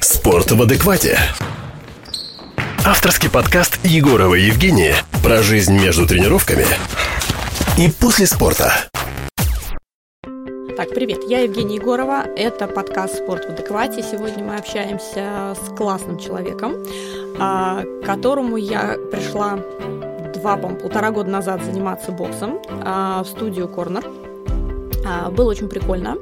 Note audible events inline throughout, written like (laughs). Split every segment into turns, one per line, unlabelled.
Спорт в адеквате. Авторский подкаст Егорова Евгения про жизнь между тренировками и после спорта.
Так, привет, я Евгения Егорова, это подкаст «Спорт в адеквате». Сегодня мы общаемся с классным человеком, а, к которому я пришла два, по полтора года назад заниматься боксом а, в студию «Корнер». А, было очень прикольно.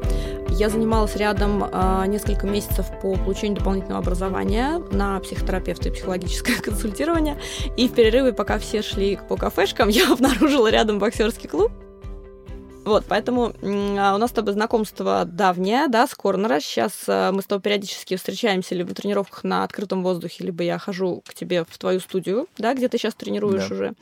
Я занималась рядом э, несколько месяцев по получению дополнительного образования на психотерапевта и психологическое (laughs) консультирование. И в перерывы, пока все шли по кафешкам, (laughs) я обнаружила рядом боксерский клуб. Вот, поэтому а, у нас с тобой знакомство давнее, да, с Корнера. Сейчас а, мы с тобой периодически встречаемся либо в тренировках на открытом воздухе, либо я хожу к тебе в твою студию, да, где ты сейчас тренируешь да. уже.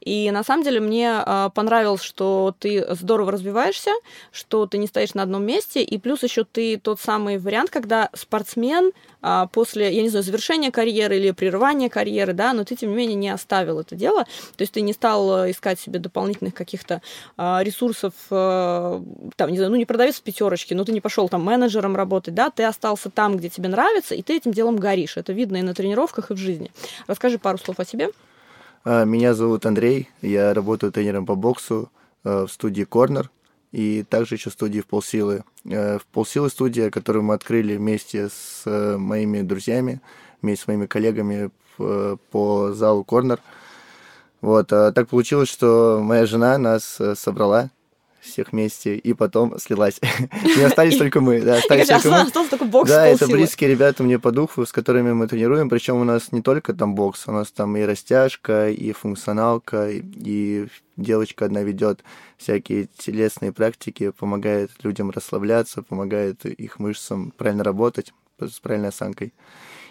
И на самом деле мне а, понравилось, что ты здорово развиваешься, что ты не стоишь на одном месте, и плюс еще ты тот самый вариант, когда спортсмен после, я не знаю, завершения карьеры или прерывания карьеры, да, но ты, тем не менее, не оставил это дело, то есть ты не стал э, искать себе дополнительных каких-то а, ресурсов, а, там, не знаю, ну, не продавец в пятерочке, но ты не пошел там менеджером работать, да, ты остался там, где тебе нравится, и ты этим делом горишь. Это видно и на тренировках, и в жизни. Расскажи пару слов о себе.
Меня зовут Андрей, я работаю тренером по боксу э, в студии «Корнер», и также еще студии в полсилы. Э, в полсилы студия, которую мы открыли вместе с э, моими друзьями, вместе с моими коллегами э, по залу Корнер. Вот, так получилось, что моя жена нас собрала всех вместе, и потом слилась. (laughs) Не остались только мы. Да, остались только мы. Остался только бокс Да, это близкие ребята мне по духу, с которыми мы тренируем, причем у нас не только там бокс, у нас там и растяжка, и функционалка, и девочка одна ведет всякие телесные практики, помогает людям расслабляться, помогает их мышцам правильно работать с правильной осанкой.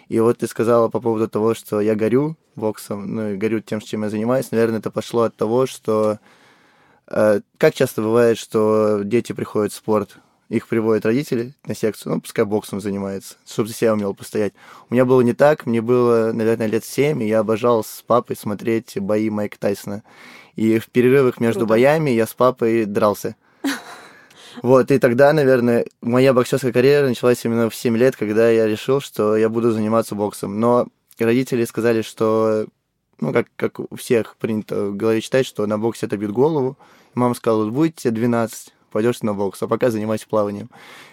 И вот ты сказала по поводу того, что я горю боксом, ну и горю тем, чем я занимаюсь. Наверное, это пошло от того, что как часто бывает, что дети приходят в спорт, их приводят родители на секцию, ну, пускай боксом занимается, чтобы за себя умел постоять. У меня было не так, мне было, наверное, лет семь, и я обожал с папой смотреть бои Майка Тайсона. И в перерывах между Круто. боями я с папой дрался. Вот, и тогда, наверное, моя боксерская карьера началась именно в 7 лет, когда я решил, что я буду заниматься боксом. Но родители сказали, что, ну, как, как у всех принято в голове читать, что на боксе это бьет голову, Мама сказала, вот будет тебе 12, пойдешь на бокс, а пока занимайся плаванием.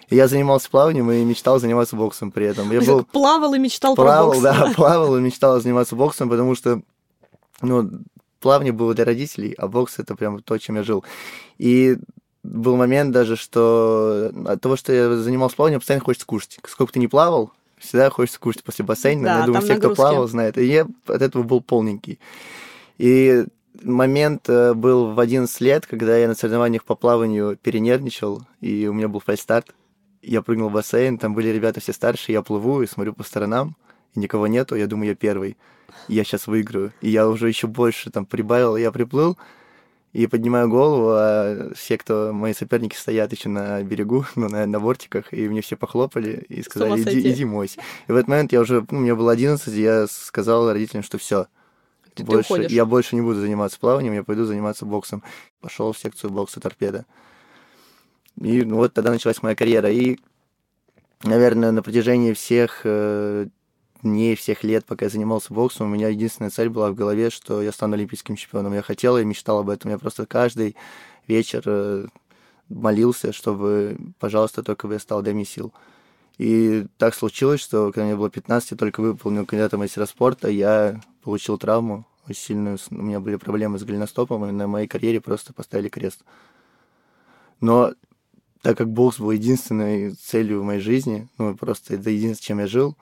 И я занимался плаванием и мечтал заниматься боксом при этом. Я (laughs)
был... Плавал и мечтал
плавал,
про
бокс. да, (laughs) плавал и мечтал заниматься боксом, потому что, ну, плавание было для родителей, а бокс это прям то, чем я жил. И был момент даже, что от того, что я занимался плаванием, постоянно хочется кушать. Сколько ты не плавал, всегда хочется кушать после бассейна. Да, я думаю, все, нагрузки. кто плавал, знают. И я от этого был полненький. И момент э, был в 11 лет, когда я на соревнованиях по плаванию перенервничал, и у меня был фальстарт. Я прыгнул в бассейн, там были ребята все старше, я плыву и смотрю по сторонам, и никого нету, я думаю, я первый, я сейчас выиграю. И я уже еще больше там прибавил, я приплыл, и поднимаю голову, а все, кто мои соперники, стоят еще на берегу, (laughs) ну, на, на бортиках, и мне все похлопали и сказали, иди, иди мойся. И в этот момент я уже, ну, мне было 11, и я сказал родителям, что все,
ты,
больше,
ты уходишь.
Я больше не буду заниматься плаванием, я пойду заниматься боксом. Пошел в секцию бокса торпеда. И ну, вот тогда началась моя карьера. И, наверное, на протяжении всех э, дней, всех лет, пока я занимался боксом, у меня единственная цель была в голове, что я стану олимпийским чемпионом. Я хотел и мечтал об этом. Я просто каждый вечер э, молился, чтобы, пожалуйста, только бы я стал дай мне сил. И так случилось, что когда мне было 15, я только выполнил кандидата мастера спорта, я получил травму очень сильную. У меня были проблемы с голеностопом, и на моей карьере просто поставили крест. Но так как бокс был единственной целью в моей жизни, ну, просто это единственное, чем я жил,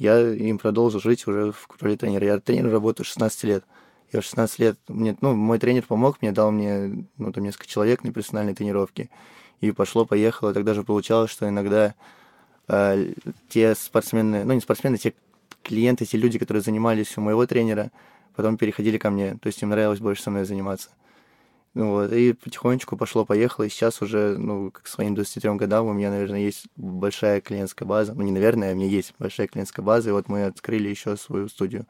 я им продолжил жить уже в роли тренера. Я тренер работаю 16 лет. Я в 16 лет, мне, ну, мой тренер помог мне, дал мне, ну, там, несколько человек на персональной тренировке. И пошло-поехало. Тогда же получалось, что иногда э, те спортсмены, ну не спортсмены, те клиенты, те люди, которые занимались у моего тренера, потом переходили ко мне, то есть им нравилось больше со мной заниматься. Вот, и потихонечку пошло-поехало, и сейчас уже, ну, к своим 23 годам у меня, наверное, есть большая клиентская база. Ну, не наверное, а у меня есть большая клиентская база, и вот мы открыли еще свою студию.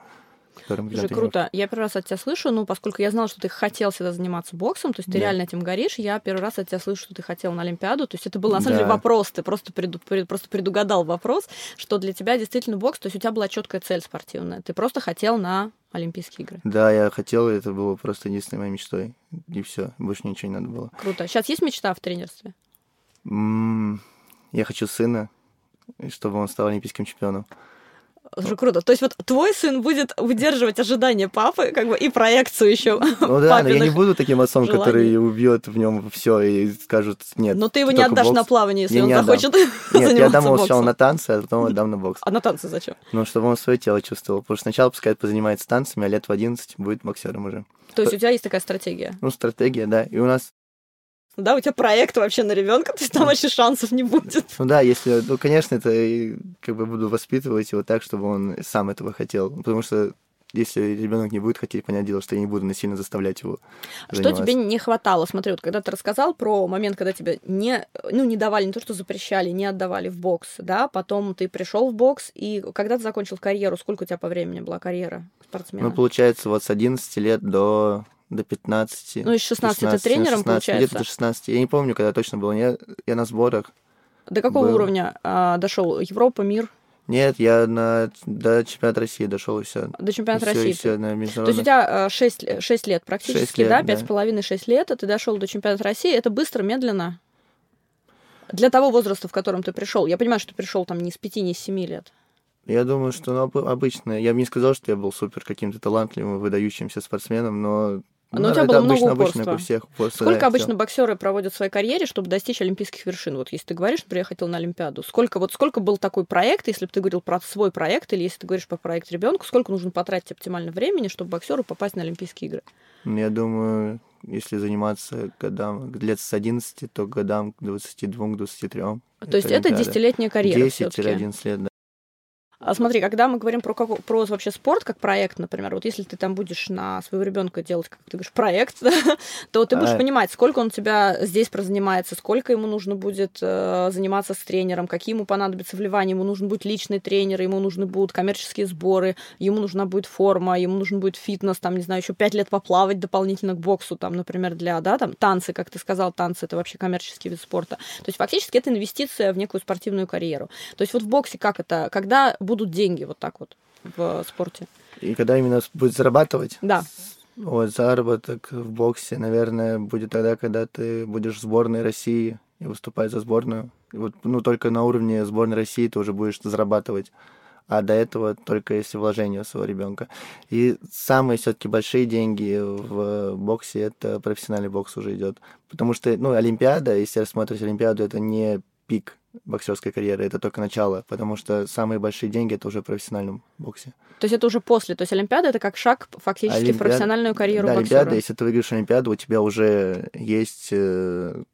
Которым
Слушай, круто. Я первый раз от тебя слышу, ну, поскольку я знала, что ты хотел всегда заниматься боксом, то есть ты
Да.
реально этим горишь, я первый раз от тебя слышу, что ты хотел на Олимпиаду, то есть это был, на самом
Да.
деле, вопрос, ты просто, преду- пред- просто предугадал вопрос, что для тебя действительно бокс, то есть у тебя была четкая цель спортивная, ты просто хотел на Олимпийские игры.
Да, я хотел, и это было просто единственной моей мечтой. И все, больше ничего не надо было.
Круто. Сейчас есть мечта в тренерстве?
М, Я хочу сына, чтобы он стал олимпийским чемпионом.
Слушай, круто. То есть вот твой сын будет выдерживать ожидания папы, как бы, и проекцию еще.
Ну да, но я не буду таким отцом,
желаний.
который убьет в нем все и скажет нет.
Но ты его не отдашь
бокс».
на плавание, если
Я
он захочет (laughs)
Нет, я дам его сначала на танцы, а потом отдам на бокс.
А на танцы зачем?
Ну, чтобы он свое тело чувствовал. Потому что сначала пускай позанимается танцами, а лет в 11 будет боксером уже.
То есть у тебя есть такая стратегия?
Ну, стратегия, да. И у нас,
Да, у тебя проект вообще на ребенка, то есть там вообще шансов не будет.
ну да, если, ну, конечно, это как бы буду воспитывать его так, чтобы он сам этого хотел. Потому что если ребенок не будет хотеть, понятное дело, что я не буду насильно заставлять его
А Что
заниматься.
тебе не хватало? Смотри, вот когда ты рассказал про момент, когда тебя не, ну, не давали, не то что запрещали, не отдавали в бокс, да, потом ты пришел в бокс, и когда ты закончил карьеру, сколько у тебя по времени была карьера спортсмена?
Ну, получается, вот с 11 лет до, до 15.
Ну, из 16 ты тренером,
16,
получается?
Где-то до 16. Я не помню, когда точно был. Я, я на сборах.
До какого
был.
уровня а, дошел? Европа, мир?
Нет, я на, до чемпионата России дошел и все.
До чемпионата
и всё,
России?
И всё, на
То есть у тебя 6, 6 лет практически,
Шесть лет,
да,
да.
5,5-6 лет, а ты дошел до чемпионата России. Это быстро, медленно? Для того возраста, в котором ты пришел. Я понимаю, что ты пришел там не с 5, не с 7 лет.
Я думаю, что ну, об- обычно. Я бы не сказал, что я был супер каким-то талантливым, выдающимся спортсменом, но.
Но у
ну,
тебя было много
обычно, обычно,
упорства.
как у всех. упорство,
Сколько
да,
обычно
всё.
боксеры проводят в своей карьере, чтобы достичь олимпийских вершин? Вот если ты говоришь, например, я хотел на Олимпиаду, сколько вот сколько был такой проект, если бы ты говорил про свой проект, или если ты говоришь про проект ребенку, сколько нужно потратить оптимально времени, чтобы боксеру попасть на Олимпийские игры?
Ну, Я думаю, если заниматься годам лет с 11, то годам к 22, к 23.
То есть это десятилетняя карьера
10-11
всё-таки.
лет, да.
А смотри, когда мы говорим про, како- про вообще спорт как проект, например, вот если ты там будешь на своего ребенка делать, как ты говоришь, проект, (laughs) то ты будешь понимать, сколько он у тебя здесь прозанимается, сколько ему нужно будет э, заниматься с тренером, какие ему понадобятся вливания, ему нужен будет личный тренер, ему нужны будут коммерческие сборы, ему нужна будет форма, ему нужен будет фитнес, там, не знаю, еще пять лет поплавать дополнительно к боксу, там, например, для, да, там, танцы, как ты сказал, танцы это вообще коммерческий вид спорта. То есть фактически это инвестиция в некую спортивную карьеру. То есть вот в боксе как это, когда будут деньги вот так вот в спорте?
И когда именно будет зарабатывать,
Да.
вот заработок в боксе, наверное, будет тогда, когда ты будешь в сборной России и выступать за сборную. И вот, ну, только на уровне сборной России ты уже будешь зарабатывать. А до этого только если вложение своего ребенка. И самые все-таки большие деньги в боксе это профессиональный бокс уже идет. Потому что, ну, Олимпиада, если рассматривать Олимпиаду, это не пик боксерской карьеры, это только начало, потому что самые большие деньги это уже в профессиональном боксе.
То есть это уже после. То есть Олимпиада это как шаг фактически в
Олимпиада-
профессиональную карьеру
да,
боксера.
Олимпиада, если ты выиграешь Олимпиаду, у тебя уже есть э,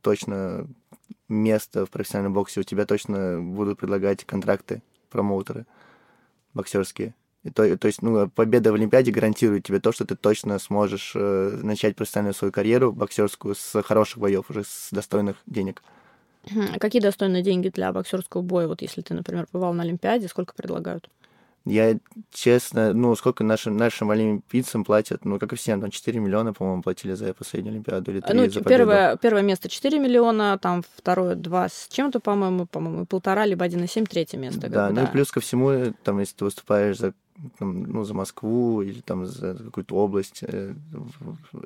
точно место в профессиональном боксе, у тебя точно будут предлагать контракты промоутеры боксерские. И то, то есть, ну, победа в Олимпиаде гарантирует тебе то, что ты точно сможешь э, начать профессиональную свою карьеру боксерскую с хороших боев, уже с достойных денег.
А какие достойные деньги для боксерского боя? Вот если ты, например, бывал на Олимпиаде, сколько предлагают?
Я, честно, ну, сколько нашим, нашим олимпийцам платят, ну, как и всем, там 4 миллиона, по-моему, платили за последнюю Олимпиаду или 3
ну,
за победу.
первое, первое место 4 миллиона, там второе 2 с чем-то, по-моему, по-моему, полтора, либо 1,7, третье место.
Да,
бы,
ну и плюс ко всему, там, если ты выступаешь за, там, ну, за Москву или там за какую-то область, э,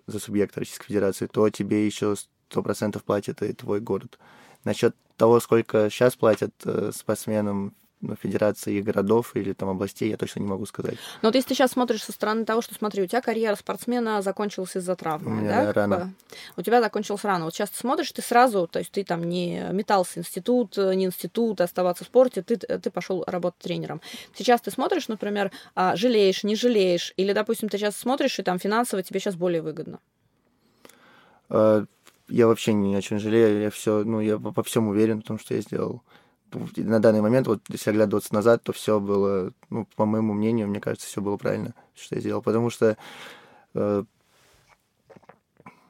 за субъект Российской Федерации, то тебе еще сто процентов платит и твой город. Насчет того, сколько сейчас платят э, спортсменам ну, федерации городов или там областей, я точно не могу сказать.
Но вот если ты сейчас смотришь со стороны того, что, смотри, у тебя карьера спортсмена закончилась из-за травмы,
У меня,
да?
рано.
У тебя закончилась рано. Вот сейчас ты смотришь, ты сразу, то есть ты там не метался институт, э, не институт, оставаться в спорте, ты, ты пошел работать тренером. Сейчас ты смотришь, например, а, жалеешь, не жалеешь, или, допустим, ты сейчас смотришь, и там финансово тебе сейчас более выгодно.
Я вообще ни о чем жалею, я все, ну, я по, всем уверен в том, что я сделал. На данный момент, вот если оглядываться назад, то все было, ну, по моему мнению, мне кажется, все было правильно, что я сделал. Потому что э,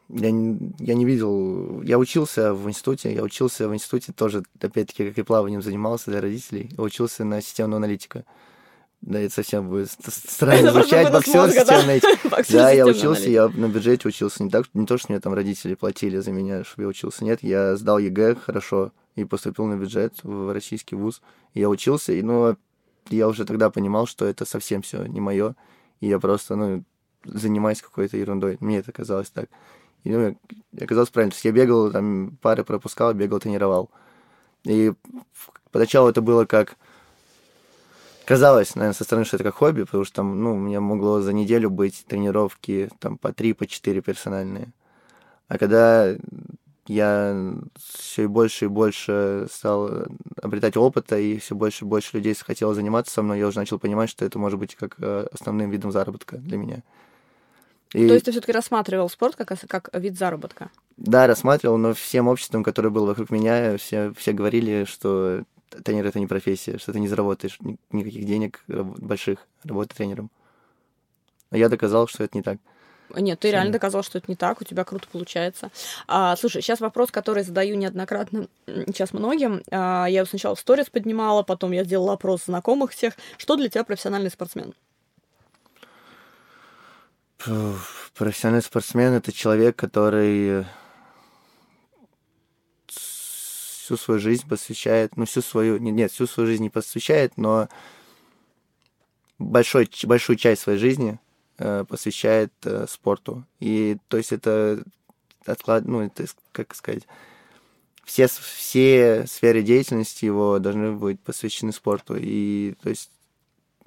я, не, я не видел... Я учился в институте, я учился в институте тоже, опять-таки, как и плаванием занимался для родителей. Учился на системного аналитика. Да, это совсем будет странно (laughs) звучать, боксер системный. (laughs) Да, я учился, я на бюджете учился не так, не то, что мне там родители платили за меня, чтобы я учился, нет, я сдал ЕГЭ хорошо и поступил на бюджет в российский вуз. Я учился, и, ну, я уже тогда понимал, что это совсем все не мое, и я просто, ну, занимаюсь какой-то ерундой. Мне это казалось так. И, ну, оказалось правильно. То есть я бегал, там, пары пропускал, бегал, тренировал. И поначалу это было как... Казалось, наверное, со стороны, что это как хобби, потому что там, ну, у меня могло за неделю быть тренировки там по три, по четыре персональные. А когда я все больше и больше стал обретать опыта, и все больше и больше людей захотело заниматься со мной, я уже начал понимать, что это может быть как э, основным видом заработка для меня.
И... То есть ты все-таки рассматривал спорт как, как вид заработка?
Да, рассматривал, но всем обществом, которое было вокруг меня, все, все говорили, что тренер это не профессия, что ты не заработаешь никаких денег больших, работы тренером. А я доказал, что это не так.
Нет, ты Все. реально доказал, что это не так, у тебя круто получается. А, слушай, сейчас вопрос, который задаю неоднократно сейчас многим. А, я его сначала в сторис поднимала, потом я сделала опрос знакомых всех. Что для тебя профессиональный спортсмен?
Профессиональный спортсмен это человек, который всю свою жизнь посвящает, ну, всю свою, нет, нет всю свою жизнь не посвящает, но большой, большую часть своей жизни э, посвящает э, спорту. И то есть это отклад, ну, это, как сказать, все, все сферы деятельности его должны быть посвящены спорту. И то есть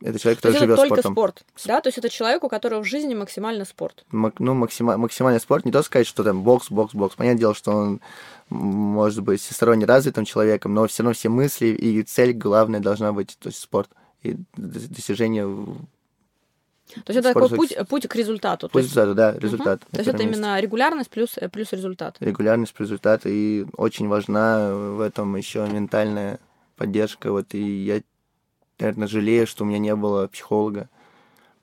это человек, который живет
спортом. спорт, да? То есть это человек, у которого в жизни максимально спорт.
Мак, ну, максима, максимальный спорт. Не то сказать, что там бокс, бокс, бокс. Понятное дело, что он может быть всесторонне развитым человеком, но все равно все мысли и цель главная должна быть, то есть спорт и достижение
то есть это такой путь, путь к результату.
Путь к результату, да, результат.
Угу. То есть это месте. именно регулярность плюс, э, плюс результат.
Регулярность плюс результат. И очень важна в этом еще ментальная поддержка. Вот и я наверное, жалею, что у меня не было психолога.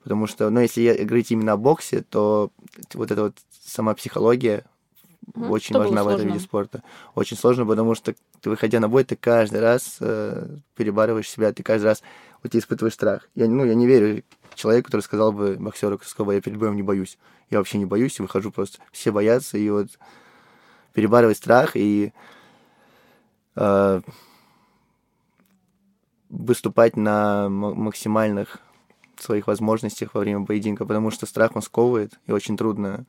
Потому что, ну, если говорить именно о боксе, то вот эта вот сама психология mm очень что важна в этом виде спорта. Очень сложно, потому что ты, выходя на бой, ты каждый раз э, перебарываешь себя, ты каждый раз у тебя испытываешь страх. Я, ну, я не верю человеку, который сказал бы, боксеру, бы, я перед боем не боюсь. Я вообще не боюсь, и выхожу просто. Все боятся, и вот перебарывать страх, и э, выступать на максимальных своих возможностях во время поединка, потому что страх он сковывает, и очень трудно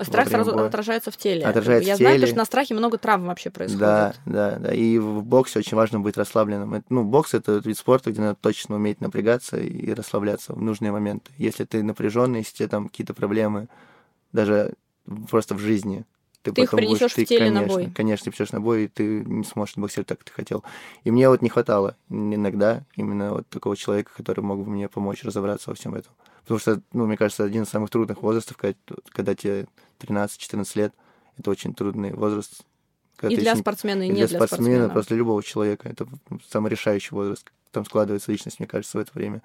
Страх сразу боя. отражается в теле.
Отражается
Я
в теле.
знаю, что на страхе много травм вообще происходит.
Да, да, да. И в боксе очень важно быть расслабленным. Ну, бокс это вид спорта, где надо точно уметь напрягаться и расслабляться в нужные моменты. Если ты напряженный, если тебе там какие-то проблемы, даже просто в жизни,
ты, ты потом их принесешь в теле
конечно,
на бой.
Конечно, ты придешь на бой, и ты не сможешь боксировать так, как ты хотел. И мне вот не хватало иногда именно вот такого человека, который мог бы мне помочь разобраться во всем этом. Потому что, ну, мне кажется, один из самых трудных возрастов, когда, когда тебе 13-14 лет, это очень трудный возраст.
И для спортсмена, и, не
для, для спортсмена, спортсмена, просто для любого человека. Это самый решающий возраст. Там складывается личность, мне кажется, в это время.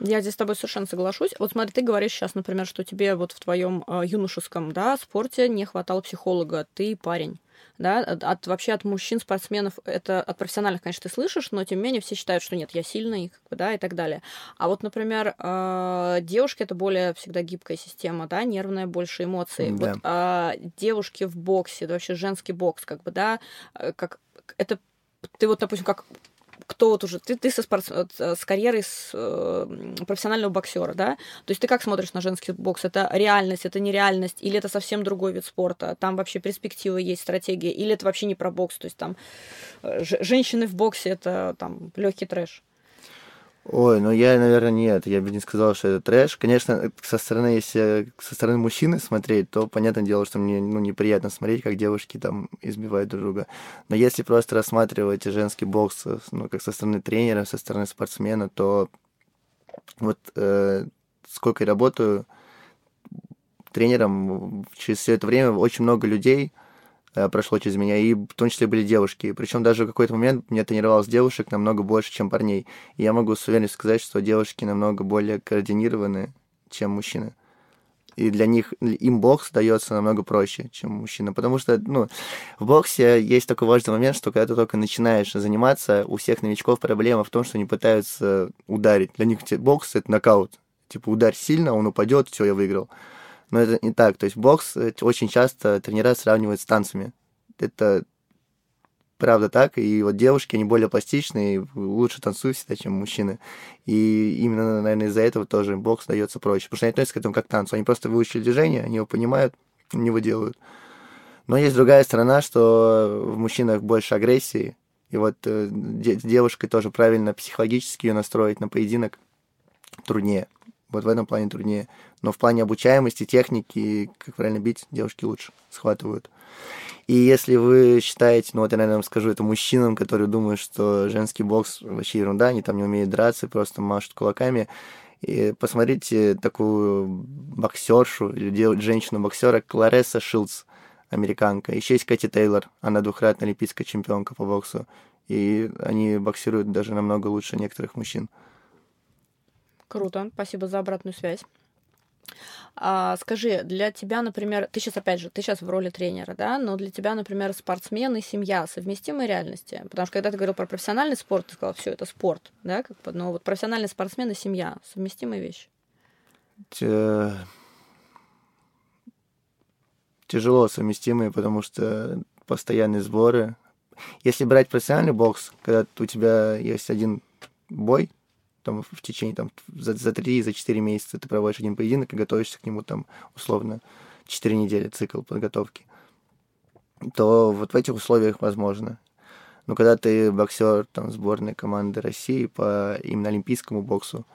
Я здесь с тобой совершенно соглашусь. Вот смотри, ты говоришь сейчас, например, что тебе вот в твоем э, юношеском да, спорте не хватало психолога, ты парень. Да, от, вообще от мужчин, спортсменов, это от профессиональных, конечно, ты слышишь, но тем не менее все считают, что нет, я сильный, как бы, да, и так далее. А вот, например, э, девушки это более всегда гибкая система, да, нервная, больше эмоций. Да. Вот э, девушки в боксе, да, вообще женский бокс, как бы, да, э, как это ты вот, допустим, как кто вот уже, ты, ты со спорт, с карьерой с, э, профессионального боксера, да? То есть ты как смотришь на женский бокс? Это реальность, это нереальность, или это совсем другой вид спорта? Там вообще перспективы есть, стратегия, или это вообще не про бокс? То есть там э, женщины в боксе это там легкий трэш.
Ой, ну я, наверное, нет. Я бы не сказал, что это трэш. Конечно, со стороны, если со стороны мужчины смотреть, то понятное дело, что мне ну, неприятно смотреть, как девушки там избивают друг друга. Но если просто рассматривать женский бокс, ну, как со стороны тренера, со стороны спортсмена, то вот э, сколько я работаю тренером, через все это время очень много людей, Э, прошло через меня, и в том числе были девушки. Причем даже в какой-то момент мне тренировалось девушек намного больше, чем парней. И я могу с уверенностью сказать, что девушки намного более координированы, чем мужчины. и для них им бокс дается намного проще, чем мужчинам. Потому что, ну, в боксе есть такой важный момент, что когда ты только начинаешь заниматься, у всех новичков проблема в том, что они пытаются ударить. Для них бокс это нокаут. Типа ударь сильно, он упадет, все, я выиграл. Но это не так. То есть бокс э, очень часто тренера сравнивают с танцами. Это правда так, и вот девушки, они более пластичные, лучше танцуют всегда, чем мужчины. И именно, наверное, из-за этого тоже бокс дается проще, потому что они относятся к этому как к танцу. Они просто выучили движение, они его понимают, они его делают. Но есть другая сторона, что в мужчинах больше агрессии, и вот э, девушкой тоже правильно психологически ее настроить на поединок труднее. Вот в этом плане труднее. Но в плане обучаемости, техники, как правильно бить, девушки лучше схватывают. И если вы считаете, ну вот я, наверное, скажу это мужчинам, которые думают, что женский бокс вообще ерунда, они там не умеют драться, просто машут кулаками, и посмотрите такую боксершу или женщину-боксера Кларесса Шилдс, американка. Еще есть Кэти Тейлор, она двухкратная олимпийская чемпионка по боксу. И они боксируют даже намного лучше некоторых мужчин.
Круто, спасибо за обратную связь. А, скажи, для тебя, например, ты сейчас опять же, ты сейчас в роли тренера, да, но для тебя, например, спортсмен и семья совместимы реальности? Потому что когда ты говорил про профессиональный спорт, ты сказал, все это спорт, да, как бы, но вот профессиональный спортсмен и семья совместимые вещи.
Тяжело совместимые, потому что постоянные сборы. Если брать профессиональный бокс, когда у тебя есть один бой, там в течение там за, за 3 за 4 месяца ты проводишь один поединок и готовишься к нему там условно 4 недели цикл подготовки, то вот в этих условиях возможно. Но когда ты боксер там сборной команды России по именно олимпийскому боксу,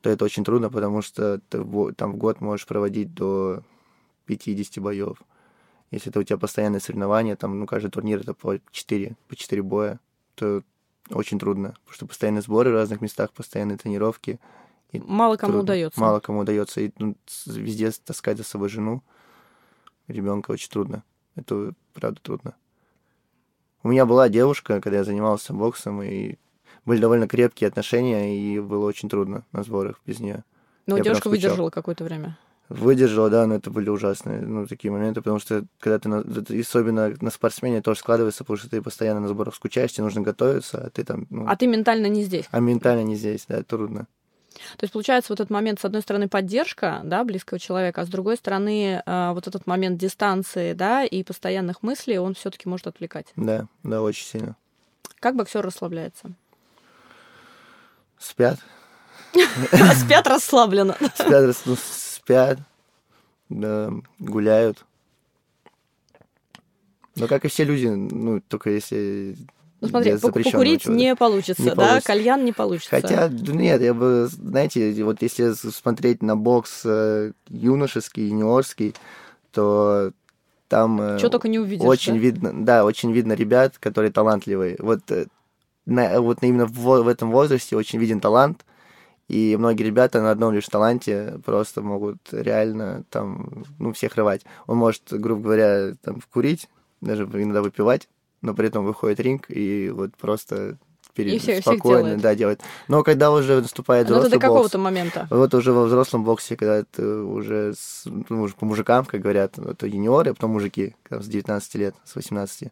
то это очень трудно, потому что ты там в год можешь проводить до 50 боев. Если это у тебя постоянные соревнования, там, ну, каждый турнир это по 4, по 4 боя, то очень трудно, потому что постоянные сборы в разных местах, постоянные тренировки.
И мало кому трудно. удается.
Мало кому удается. И ну, везде таскать за собой жену, ребенка очень трудно. Это правда трудно. У меня была девушка, когда я занимался боксом, и были довольно крепкие отношения, и было очень трудно на сборах без нее.
Но я девушка выдержала какое-то время.
Выдержала, да, но это были ужасные, ну, такие моменты, потому что когда ты, на, особенно на спортсмене, тоже складывается, потому что ты постоянно на сборах скучаешь, тебе нужно готовиться, а ты там...
Ну, а ты ментально не здесь.
А ментально не здесь, да, трудно.
То есть получается вот этот момент, с одной стороны, поддержка, да, близкого человека, а с другой стороны, э, вот этот момент дистанции, да, и постоянных мыслей, он все таки может отвлекать.
Да, да, очень сильно.
Как боксер расслабляется?
Спят. (laughs)
Спят расслабленно.
Спят, ну, спят, да, гуляют. Но как и все люди, ну, только если
ну, смотри, покурить не получится, не да? Получится. Кальян не получится.
Хотя, нет, я бы, знаете, вот если смотреть на бокс э, юношеский, юниорский, то там
э, Что только не увидишь,
очень
да?
видно, да, очень видно ребят, которые талантливые. Вот, э, на, вот именно в, в этом возрасте очень виден талант, и многие ребята на одном лишь таланте просто могут реально там, ну, всех рвать. Он может, грубо говоря, там, курить, даже иногда выпивать, но при этом выходит ринг и вот просто перед, и всех, спокойно, делает. да, делает. Но когда уже наступает взрослый
Но это до какого-то момента?
Вот уже во взрослом боксе, когда ты уже, с, ну, по мужикам, как говорят, это юниоры, а потом мужики, с 19 лет, с 18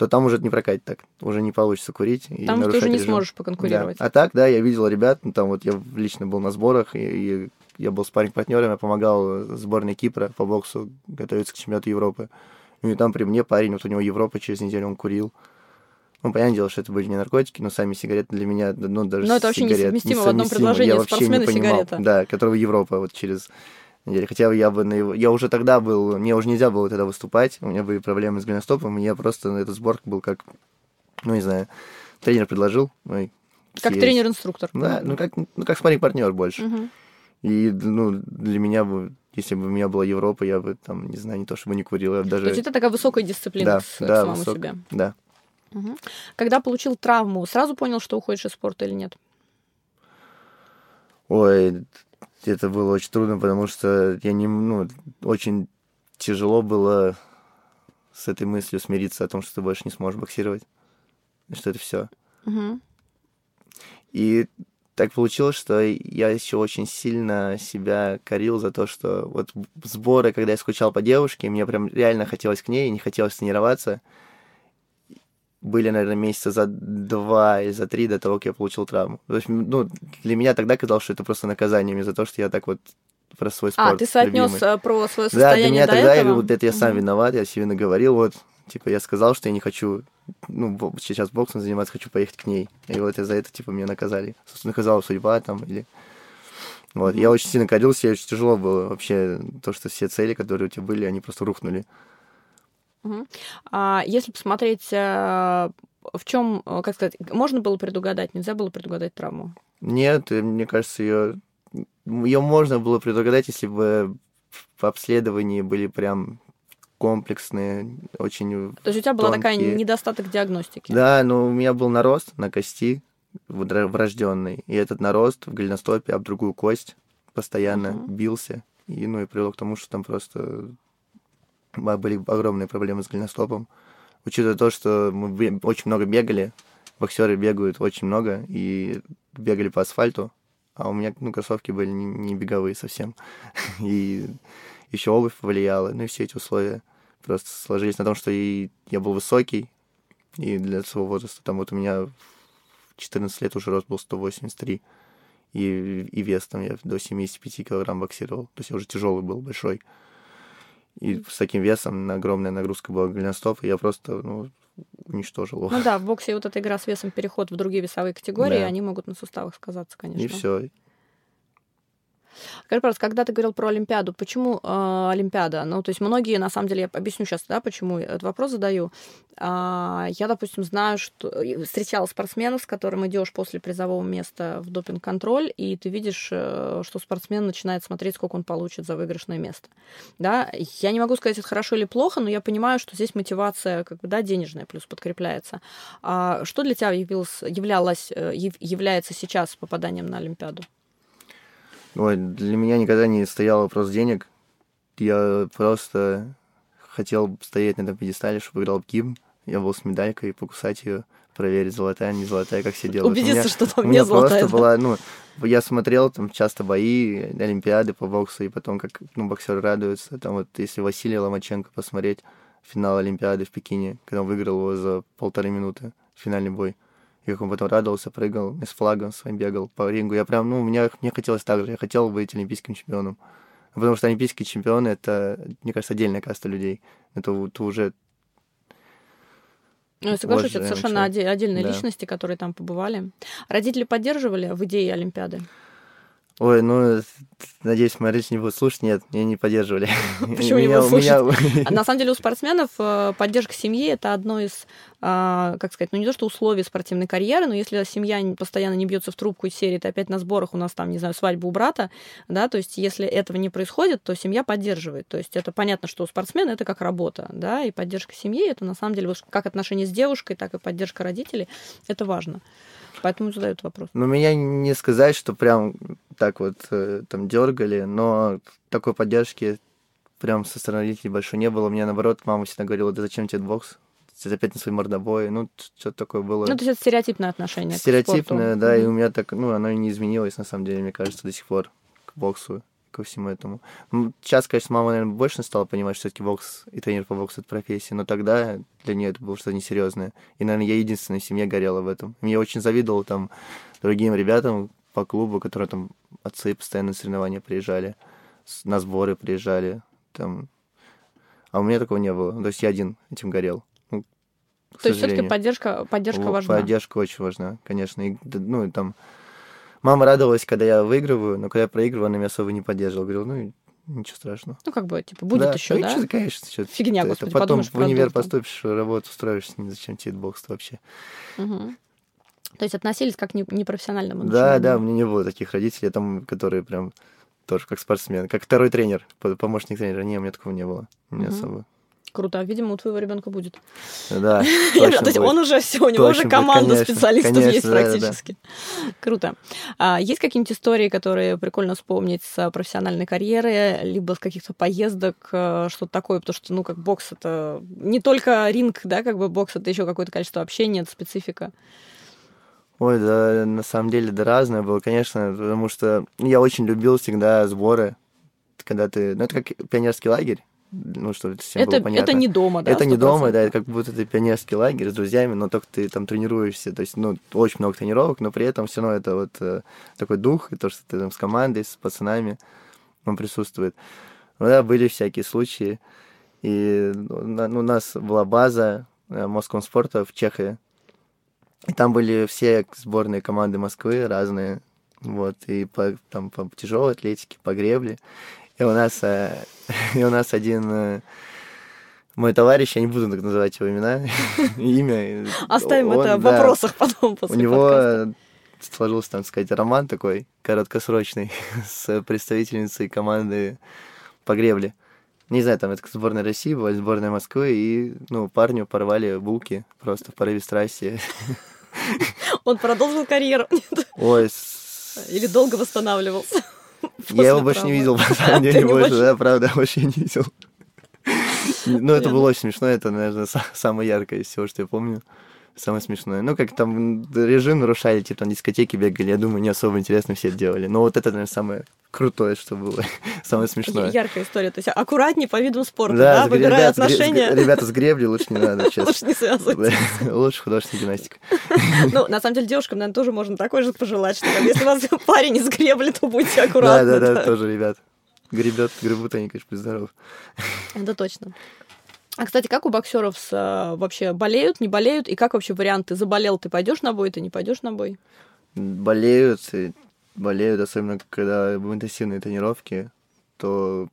то там уже не прокатит так. Уже не получится курить.
И там ты уже не режим. сможешь поконкурировать.
Да. А так, да, я видел ребят, ну, там вот я лично был на сборах, и, и я был спарринг партнером я помогал сборной Кипра по боксу готовиться к чемпионату Европы. Ну и там при мне парень, вот у него Европа через неделю он курил. Ну, понятное дело, что это были не наркотики, но сами сигареты для меня, ну, даже
Но это вообще несовместимо, в одном предложении я спортсмен и сигарета.
Да, которого Европа вот через неделе. Хотя я бы на его... Я уже тогда был... Мне уже нельзя было тогда выступать. У меня были проблемы с голеностопом. И я просто на этот сборку был как... Ну, не знаю. Тренер предложил. Ну,
как тренер-инструктор.
Да, ну как, ну, как спарринг-партнер больше. Угу. И, ну, для меня бы если бы у меня была Европа, я бы там, не знаю, не то чтобы не курил, я даже...
То есть это такая высокая дисциплина да, к, да, к самому высок... себе.
Да.
Угу. Когда получил травму, сразу понял, что уходишь из спорта или нет?
Ой, это было очень трудно, потому что я не, ну, очень тяжело было с этой мыслью смириться о том, что ты больше не сможешь боксировать, что это все.
Угу.
И так получилось, что я еще очень сильно себя корил за то, что вот сборы, когда я скучал по девушке, мне прям реально хотелось к ней, не хотелось тренироваться. Были, наверное, месяца за два или за три до того, как я получил травму. То есть, ну, для меня тогда казалось, что это просто наказание мне за то, что я так вот про свой спорт.
А, ты соотнес
любимый.
про свое состояние
Да, для меня
до
тогда
этого?
я, вот это я сам
Мгм.
виноват, я себе наговорил, вот, типа, я сказал, что я не хочу, ну, сейчас боксом заниматься, хочу поехать к ней. И вот за это, типа, меня наказали. Собственно, наказала судьба там, или... Вот, я очень сильно корился, и очень тяжело было вообще то, что все цели, которые у тебя были, они просто рухнули.
А если посмотреть, э, в чем, как сказать, можно было предугадать, нельзя было предугадать травму?
Нет, мне кажется, ее ее можно было предугадать, если бы в обследовании были прям комплексные, очень
То есть у тебя была такая
Тонкие.
недостаток диагностики?
Да, но у меня был нарост на кости врожденный, и этот нарост в голеностопе об другую кость постоянно
Мгм.
бился, и, ну, и привело к тому, что там просто были огромные проблемы с голеностопом. Учитывая то, что мы очень много бегали, боксеры бегают очень много, и бегали по асфальту, а у меня, ну, кроссовки были не, не беговые совсем. (laughs) И еще обувь повлияла, ну и все эти условия просто сложились на том, что и я был высокий, и для своего возраста, там вот у меня в 14 лет уже рост был 183, и, и вес там я до 75 килограмм боксировал, то есть я уже тяжелый был, большой. И с таким весом на огромная нагрузка была голеностоп, и я просто, ну, уничтожил его.
Ну да, в боксе вот эта игра с весом, переход в другие весовые категории,
Да.
они могут на суставах сказаться, конечно.
И все.
Скажи, пожалуйста, когда ты говорил про Олимпиаду, почему э, Олимпиада? Ну, то есть многие, на самом деле, я объясню сейчас, да, почему этот вопрос задаю. А, я, допустим, знаю, что и встречала спортсменов, с которым идешь после призового места в допинг-контроль, и ты видишь, э, что спортсмен начинает смотреть, сколько он получит за выигрышное место. Да, я не могу сказать, это хорошо или плохо, но я понимаю, что здесь мотивация, как бы, да, денежная плюс подкрепляется. А что для тебя явилось, являлось, э, яв- является сейчас попаданием на Олимпиаду?
Ой, для меня никогда не стоял вопрос денег. Я просто хотел стоять на этом пьедестале, чтобы играл гимн. Я был с медалькой, покусать ее, проверить, золотая, не золотая, как все делают.
Убедиться,
меня-
что там
у
не золотая.
просто была, ну, я смотрел там часто бои, олимпиады по боксу, и потом, как, ну, боксеры радуются. Там вот, если Василия Ломаченко посмотреть, финал Олимпиады в Пекине, когда он выиграл его за полторы минуты, финальный бой. Как он потом радовался, прыгал, с флагом своим бегал по рингу. Я прям, ну, мне, мне хотелось так же, я хотел быть олимпийским чемпионом. Потому что олимпийские чемпионы — это, мне кажется, отдельная каста людей. Это вот уже
Ну, я соглашусь, это совершенно оде- отдельные
Да.
личности, которые там побывали. Родители поддерживали в идее Олимпиады?
Ой, ну, надеюсь, мои родители не будут слушать. Нет, меня не поддерживали. (laughs)
Почему (laughs) не
Меня-
будут
у меня-
А На самом деле у спортсменов э, поддержка семьи это одно из, а, как сказать, ну не то что условий спортивной карьеры, но если семья не- постоянно не бьется в трубку из серии, ты опять на сборах у нас там, не знаю, свадьба у брата, да, то есть если этого не происходит, то семья поддерживает. То есть это понятно, что у спортсмена это как работа, да, и поддержка семьи это на самом деле как отношения с девушкой, так и поддержка родителей, это важно. Поэтому задают вопрос.
Ну, меня не сказать, что прям так вот э, там дергали, но такой поддержки прям со стороны родителей большой не было. Мне, наоборот, мама всегда говорила, да зачем тебе бокс? Ты опять на свои мордобои. Ну, что-то такое было.
Ну, то есть это стереотипное отношение.
Стереотипное, да, и
Мгм.
у меня так, ну, оно и не изменилось, на самом деле, мне кажется, до сих пор к боксу, ко всему этому. Ну, Сейчас, конечно, мама, наверное, больше стала понимать, что все-таки бокс и тренер по боксу — это профессия, но тогда для нее это было что-то несерьезное. И, наверное, я единственная в семье горела в этом. Я очень завидовал там другим ребятам по клубу, которые там отцы постоянно на соревнования приезжали, на сборы приезжали, там. А у меня такого не было. То есть я один этим горел. Ну,
То есть все-таки поддержка, поддержка важна.
Поддержка очень важна, конечно. И, ну, и там... Мама радовалась, когда я выигрываю, но когда я проигрываю, она меня особо не поддерживала. Говорила, ну, ничего страшного.
Ну, как бы, типа, будет еще,
ну,
да?
чё ты, конечно, чё ты-
Фигня,
это
господи,
Потом в универ поступишь, работу устроишься, зачем тебе этот бокс вообще?
Мгм. То есть относились как не- непрофессиональному
Да, да, у меня не было таких родителей, там, которые прям тоже как спортсмен, как второй тренер, по- помощник тренера. Не, у меня такого не было. У меня
Мгм.
особо.
Круто. Видимо, у твоего ребенка будет.
Да, (laughs) точно
То есть он уже все, у него уже
Точно будет,
команда
конечно,
специалистов
конечно,
есть
да, да, да.
практически. Круто. А есть какие-нибудь истории, которые прикольно вспомнить с профессиональной карьеры, либо с каких-то поездок, э, что-то такое, потому что, ну, как бокс это не только ринг, да, как бы бокс это еще какое-то количество общения, это специфика.
Ой, да, на самом деле, да разное было, конечно, потому что я очень любил всегда сборы, когда ты... Ну, это как пионерский лагерь, ну, что это всем
это,
было понятно.
Это не дома, да?
Это
100%.
не дома, да, это как будто ты пионерский лагерь с друзьями, но только ты там тренируешься, то есть, ну, очень много тренировок, но при этом все равно это вот э, такой дух, и то, что ты там с командой, с пацанами, он присутствует. Ну, да, были всякие случаи, и ну, у нас была база э, спорта в Чехии, и там были все сборные команды Москвы разные, вот, и по, там по тяжелой атлетике, по гребле. И у нас, э, (laughs) и у нас один э, мой товарищ, я не буду так называть его имена, (laughs) имя.
Оставим
он,
это в вопросах потом после
У него сложился, там сказать, роман такой короткосрочный (laughs) с представительницей команды по гребле. Не знаю, там это сборная России была, сборная Москвы, и, ну, парню порвали булки просто в порыве страсти.
Он продолжил карьеру
Ой,
или долго восстанавливался?
Я его больше не видел, на самом (laughs) деле, больше, да, правда, (laughs) вообще не видел. Ну, это было очень смешно, это, наверное, са- самое яркое из всего, что я помню. Самое смешное. Ну, как там режим нарушали, типа, там дискотеки бегали, я думаю, не особо интересно все это делали. Но вот это, наверное, самое крутое, что было, (laughs) самое смешное.
Яркая история. То есть аккуратней по видам спорта,
Да,
да,
с-
выбирая
ребят,
отношения.
Ребята с гребли лучше не (laughs) надо, честно.
Лучше не связывать.
Да, Лучше художественная гимнастика. (laughs)
Ну, на самом деле, девушкам, наверное, тоже можно такой же пожелать, что если у вас парень из гребли, то будьте
Да,
аккуратны.
да, да, тоже, ребят. Гребет, гребут они, конечно, здоров.
Это точно. А, кстати, как у боксеров с, а, вообще болеют, не болеют? И как вообще варианты? Заболел, ты пойдешь на бой, ты не пойдешь на бой?
болеют, и болеют, особенно когда интенсивные тренировки, то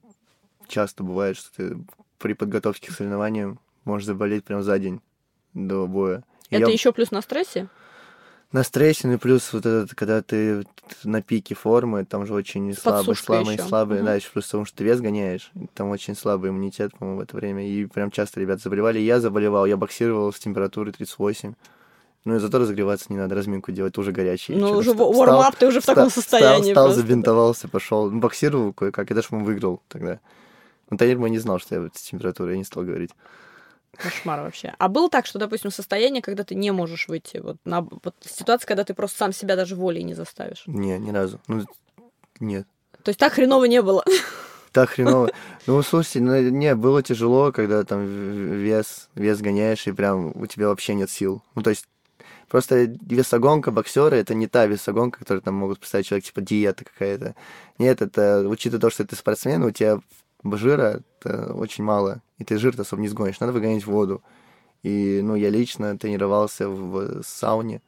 часто бывает, что ты при подготовке к соревнованиям можешь заболеть прям за день до боя. И
Это
я
еще плюс на стрессе?
На стрессе, ну и плюс вот этот, когда ты на пике формы, там же очень слабый, слабый, слабый, да, еще плюс потому что ты вес гоняешь, там очень слабый иммунитет, по-моему, в это время, и прям часто ребята заболевали, я заболевал, я боксировал с температурой 38, ну и зато разогреваться не надо, разминку делать, уже горячий.
Ну, уже warm-up ты уже в таком состоянии
Встал, забинтовался, пошел, ну, боксировал кое-как, я даже, по-моему, выиграл тогда. Но тренер мой не знал, что я с температурой, я не стал говорить.
Кошмар вообще. А было так, что, допустим, состояние, когда ты не можешь выйти? Вот, на, вот ситуация, когда ты просто сам себя даже волей не заставишь.
Не, ни разу. Ну, нет.
То есть так хреново не было.
Так хреново. Ну, слушайте, ну, не, было тяжело, когда там вес, вес гоняешь, и прям у тебя вообще нет сил. Ну, то есть, просто весогонка боксеры это не та весогонка, которую там могут представить человек, типа диета какая-то. Нет, это, учитывая то, что ты спортсмен, у тебя жира очень мало, и ты жир особо не сгонишь, надо выгонять воду. И, ну, я лично тренировался в сауне,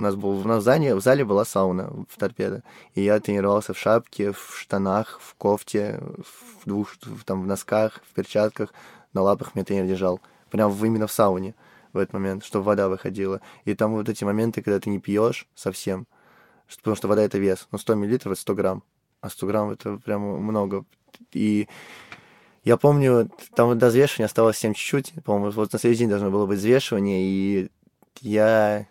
у нас был, у нас в зале, в зале была сауна в торпедо. И я тренировался в шапке, в штанах, в кофте, в двух, в- там, в носках, в перчатках. На лапах меня тренер держал. Прям именно в сауне в этот момент, чтобы вода выходила. И там вот эти моменты, когда ты не пьешь совсем, потому что вода это вес. Ну, 100 миллилитров это 100 грамм. А 100 грамм это прям много. И я помню, там до взвешивания осталось совсем чуть-чуть. По-моему, вот на следующий день должно было быть взвешивание, и я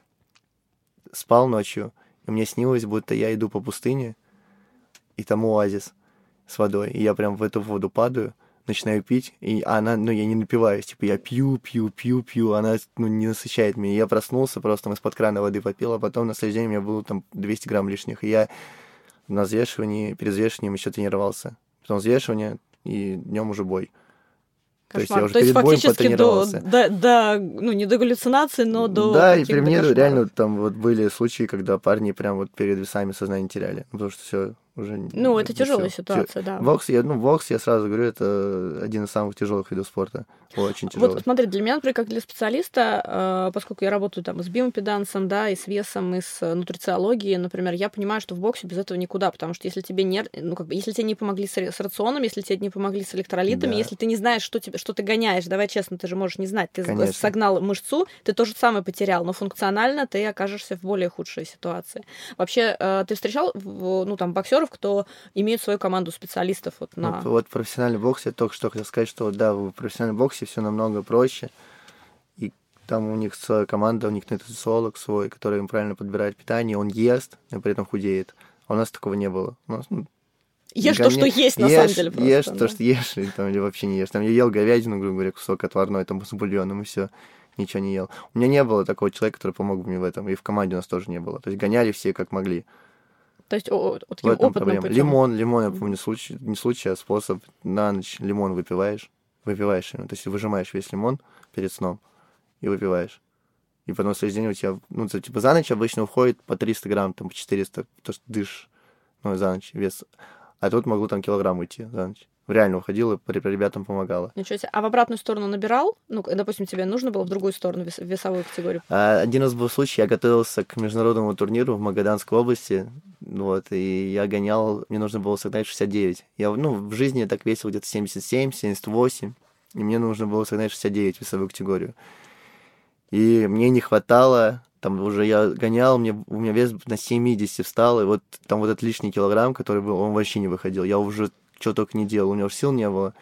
спал ночью, и мне снилось, будто я иду по пустыне, и там оазис с водой, и я прям в эту воду падаю, начинаю пить, и она, ну, я не напиваюсь, типа, я пью, пью, пью, пью, она, ну, не насыщает меня. Я проснулся, просто там из-под крана воды попил, а потом на следующий день у меня было там 200 грамм лишних, и я на взвешивании, перед взвешиванием еще тренировался. Потом взвешивание, и днем уже бой. То есть я
Кошмар.
уже
То есть
перед боем
фактически до,
потренировался.
до, до, ну, не до галлюцинации, но до
Да, и при мне
кошмаров.
реально там вот были случаи, когда парни прям вот перед весами сознание теряли. Потому что все уже...
Ну, это тяжелая
Всё.
ситуация, да.
Бокс, я, ну, бокс, я сразу говорю, это один из самых тяжелых видов спорта. Очень тяжелый.
Вот смотри, для меня, например, как для специалиста, э, поскольку я работаю там и с биомпедансом, да, и с весом, и с э, нутрициологией, например, я понимаю, что в боксе без этого никуда, потому что если тебе не, ну, как бы, если тебе не помогли с, с рационом, если тебе не помогли с электролитами,
Да.
если ты не знаешь, что, тебе, что ты гоняешь, давай честно, ты же можешь не знать, ты
Конечно.
согнал мышцу, ты то же самое потерял, но функционально ты окажешься в более худшей ситуации. Вообще, э, ты встречал, ну, там, боксеров, кто имеют свою команду специалистов вот на...
Вот, вот профессиональный бокс, я только что хотел сказать, что да, в профессиональном боксе все намного проще. И там у них своя команда, у них нутрициолог свой, который им правильно подбирает питание, он ест, но при этом худеет. А у нас такого не было. У нас, ну,
Ешь то, что есть, на
ешь,
самом деле, просто.
Ешь
да.
то, что ешь, или, там, или вообще не ешь. Там я ел говядину, грубо говоря, кусок отварной, там с бульоном, и все. ничего не ел. У меня не было такого человека, который помог бы мне в этом, и в команде у нас тоже не было. То есть гоняли все как могли.
То есть о, о,
В
таким опытным
проблема.
путем.
Лимон, лимон, я помню, случай, не случай, а способ. На ночь лимон выпиваешь, выпиваешь его, то есть выжимаешь весь лимон перед сном и выпиваешь. И потом на следующий день у тебя, ну, типа за ночь обычно уходит по 300 грамм, там, по 400, то, что дышишь, ну, за ночь вес. А тут могло там килограмм уйти за ночь. Реально уходило, при- ребятам помогало.
Ничего себе. А в обратную сторону набирал? Ну, допустим, тебе нужно было в другую сторону, в весовую категорию.
А, Один раз был случай, я готовился к международному турниру в Магаданской области, вот, и я гонял, мне нужно было согнать 69. Я, ну, в жизни я так весил где-то 77, 78, и мне нужно было согнать 69 весовую категорию. И мне не хватало, там уже я гонял, мне, у меня вес на 70 встал, и вот там вот этот лишний килограмм, который был, он вообще не выходил. Я уже что только не делал, у него сил не было.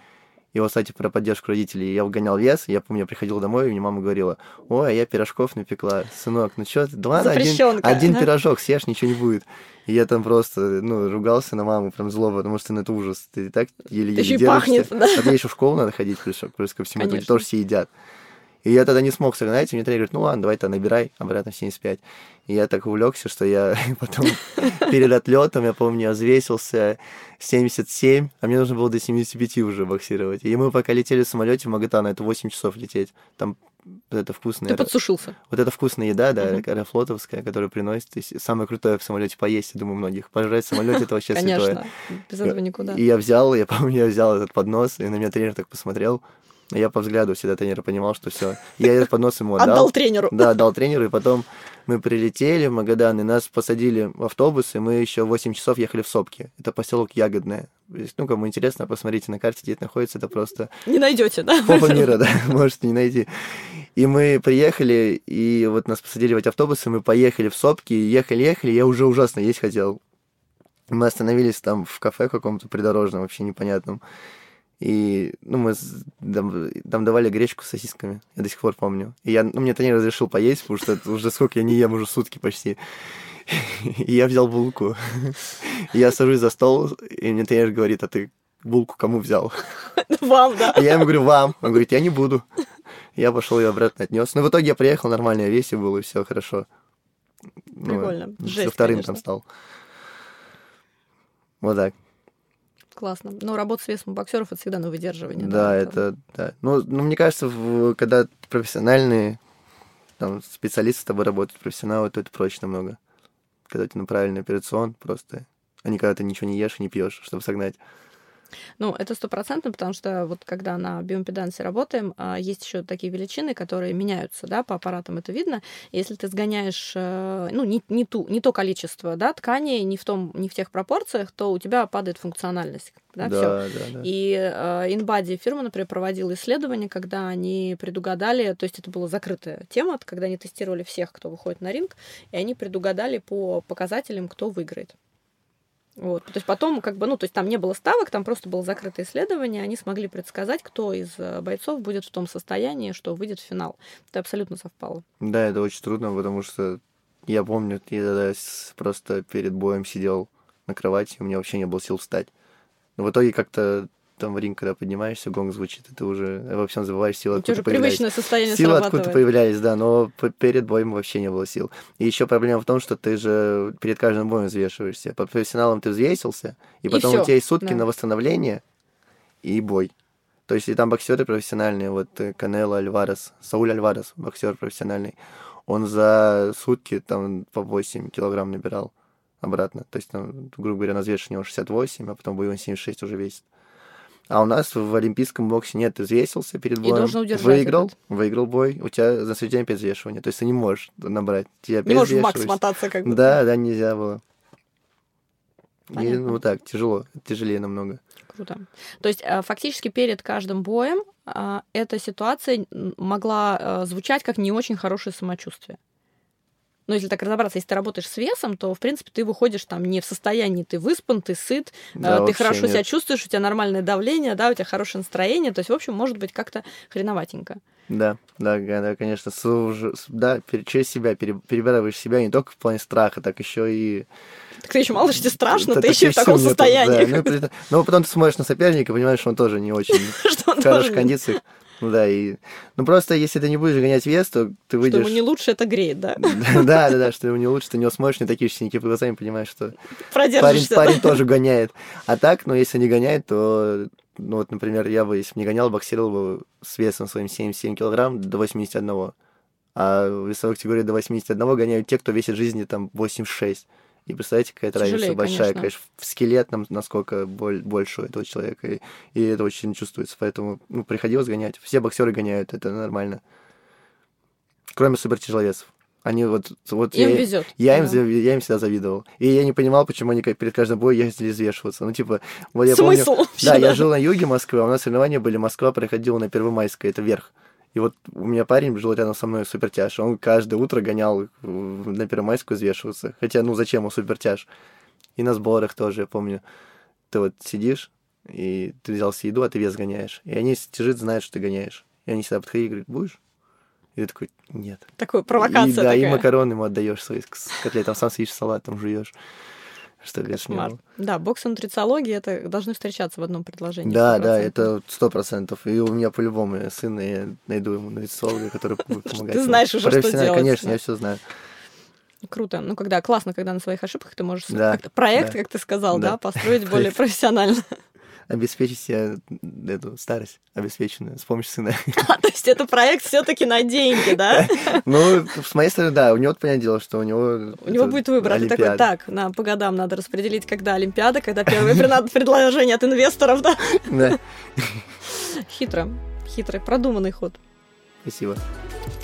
И вот, кстати, про поддержку родителей. Я угонял вес, я помню, я приходил домой, и мне мама говорила, ой, а я пирожков напекла. Сынок, ну что ты, да ладно, один, один
да?
пирожок съешь, ничего не будет. И я там просто, ну, ругался на маму, прям зло, потому что ну, это ужас. Ты так еле-еле держишься.
пахнет, да.
А мне еще в школу надо ходить, плюс, плюс ко всему,
Конечно.
тоже все едят. И я тогда не смог согнать, и мне тренер говорит, ну ладно, давай-то набирай обратно в 75. И я так увлекся, что я (laughs) потом (laughs) перед отлетом, я помню, я взвесился 77, а мне нужно было до 75 уже боксировать. И мы пока летели в самолете в Магатан, это 8 часов лететь. Там это вкусная,
Ты подсушился.
вот это вкусная еда, да,
Мгм.
аэрофлотовская, которую приносит. Самое крутое в самолете поесть, я думаю, многих. Пожрать в самолете это вообще святое.
Конечно. Без этого никуда.
И я взял, я помню, я взял этот поднос, и на меня тренер так посмотрел. Я по взгляду всегда тренера понимал, что все. Я этот поднос ему отдал.
Отдал тренеру.
Да, отдал тренеру, и потом мы прилетели в Магадан, и нас посадили в автобус, и мы еще 8 часов ехали в Сопки. Это поселок Ягодное. Ну, кому интересно, посмотрите на карте, где это находится, это просто
Не найдете, да?
попа мира, да, (laughs) можете не найти. И мы приехали, и вот нас посадили в эти автобусы, мы поехали в Сопки, и ехали-ехали, я уже ужасно есть хотел. Мы остановились там в кафе каком-то придорожном, вообще непонятном. И, ну, мы там, там давали гречку с сосисками, я до сих пор помню. И я, ну, мне тренер разрешил поесть, потому что это уже сколько я не ем, уже сутки почти. И я взял булку. И я сажусь за стол, и мне тренер говорит, а ты булку кому взял?
Вам, да.
А я ему говорю, вам. Он говорит, я не буду. Я пошел ее обратно отнес. Но в итоге я приехал, нормальное весе было, и все хорошо. Ну,
Прикольно.
со
Жесть,
вторым
конечно.
там стал. Вот так.
Классно. Но работа с весом боксеров это всегда на выдерживание.
Да, это, да. Ну, ну, мне кажется, в- когда профессиональные там, специалисты с тобой работают, профессионалы, то это проще намного. Когда ты на правильный операцион просто, а не когда ты ничего не ешь и не пьешь, чтобы согнать.
Ну, это стопроцентно, потому что вот когда на биоимпедансе работаем, а, есть еще такие величины, которые меняются, да, по аппаратам это видно. Если ты сгоняешь, э, ну, не, не, ту, не то количество, да, тканей, не в, том, не в тех пропорциях, то у тебя падает функциональность, да,
да, да, да.
И э, InBody фирма, например, проводила исследование, когда они предугадали, то есть это была закрытая тема, когда они тестировали всех, кто выходит на ринг, и они предугадали по показателям, кто выиграет. Вот. То есть потом, как бы, ну, то есть там не было ставок, там просто было закрытое исследование, они смогли предсказать, кто из э, бойцов будет в том состоянии, что выйдет в финал. Это абсолютно совпало.
Да, это очень трудно, потому что я помню, я тогда просто перед боем сидел на кровати, у меня вообще не было сил встать. Но в итоге как-то там в ринг, когда поднимаешься, гонг звучит, и ты уже во всем забываешь, силы откуда
же
появляются.
привычное состояние
Силы откуда появлялись, да, но перед боем вообще не было сил. И еще проблема в том, что ты же перед каждым боем взвешиваешься. По профессионалам ты взвесился, и
И
потом
всё,
у тебя есть сутки
да.
на восстановление и бой. То есть и там боксеры профессиональные, вот э, Канело Альварес, Сауль Альварес, боксер профессиональный, он за сутки там по 8 килограмм набирал обратно. То есть, там, грубо говоря, на взвешивании он 68, а потом в боевом 76 уже весит. А у нас в олимпийском боксе нет, ты взвесился перед
И
боем,
должен удержать
выиграл,
этот.
выиграл бой, у тебя за следующий день опять взвешивание. То есть ты не можешь набрать. Тебя
Не можешь в макс мотаться, как бы.
Да, да, нельзя было. И,
Понятно.
ну так, тяжело, тяжелее намного.
Круто. То есть э, фактически перед каждым боем а, эта ситуация могла э, звучать как не очень хорошее самочувствие. Но если так разобраться, если ты работаешь с весом, то, в принципе, ты выходишь там не в состоянии, ты выспан, ты сыт, э,
Да,
ты
вообще
хорошо
нет.
себя чувствуешь, у тебя нормальное давление, да, у тебя хорошее настроение. То есть, в общем, может быть как-то хреноватенько.
Да, да, да, конечно, да, через себя пере- перебираешь себя не только в плане страха, так еще и...
Так ты еще мало что тебе страшно,
Да,
ты еще в таком состоянии.
да. Ну, Но потом ты смотришь на соперника, понимаешь, что он тоже не очень (laughs) в хороших кондициях. Ну да, и... Ну просто, если ты не будешь гонять вес, то ты выйдешь...
Что ему не лучше, это греет, да? (laughs)
Да, да, да, что ему не лучше, ты не смотришь, не такие синяки по глазам, понимаешь, что
парень,
парень тоже гоняет. А так, ну, если не гоняет, то, ну, вот, например, я бы, если бы не гонял, боксировал бы с весом своим 77 килограмм до 81. А в весовой категории до 81 гоняют те, кто весит жизни там 86. И представляете, какая-то разница большая, конечно. конечно, в скелетном, насколько боль, больше у этого человека. И, и это очень чувствуется. Поэтому ну, приходилось гонять. Все боксеры гоняют, это нормально. Кроме супертяжеловесов. Они вот... вот
им я, везет.
Я, да. им, я им всегда завидовал. И я не понимал, почему они перед каждым боем ездили взвешиваться. Ну, типа, вот я
Смысл
помню... Да, я жил на юге Москвы, а у нас соревнования были, Москва проходила на Первомайской, это верх. И вот у меня парень жил рядом со мной супертяж. Он каждое утро гонял на Первомайскую взвешиваться. Хотя, ну зачем он супертяж? И на сборах тоже, я помню. Ты вот сидишь, и ты взял себе еду, а ты вес гоняешь. И они тяжит, знают, что ты гоняешь. И они всегда подходили и говорят, будешь? И ты такой, нет.
Такую провокация
и, Да,
такая.
и макароны ему отдаешь свои котлеты, там сам съешь салат, там жуешь что
Кошмар. Да, бокс и нутрициология это должны встречаться в одном предложении.
Да, 100%. да, это сто процентов. И у меня по-любому сына я найду ему нутрициолога, который будет (laughs) помогать.
Ты знаешь уже, что делать.
Конечно, я все знаю.
Круто. Ну, когда классно, когда на своих ошибках ты можешь да, проект, да. как ты сказал, да, да построить более профессионально
обеспечить себе эту старость обеспеченную с помощью сына. (laughs)
А, то есть это проект все-таки на деньги, да?
Ну, с моей стороны, да. У него, понятное дело, что у него...
У него будет выбор. А ты такой, так, на, по годам надо распределить, когда Олимпиада, когда первые (laughs) предложения от инвесторов, да?
Да.
Хитро. Хитрый, продуманный ход.
Спасибо.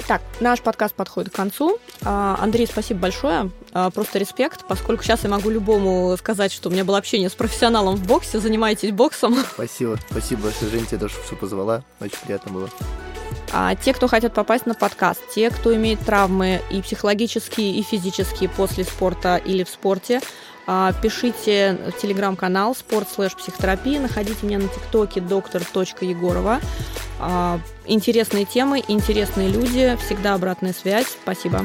Так, наш подкаст подходит к концу. А, Андрей, спасибо большое. А, просто респект, поскольку сейчас я могу любому сказать, что у меня было общение с профессионалом в боксе, занимайтесь боксом.
Спасибо, спасибо большое, Жень, тебе тоже все позвала. Очень приятно было.
А те, кто хотят попасть на подкаст, те, кто имеет травмы и психологические, и физические после спорта или в спорте, пишите в телеграм-канал спорт слэш психотерапия, находите меня на тиктоке доктор.егорова. А, интересные темы, интересные люди, всегда обратная связь. Спасибо.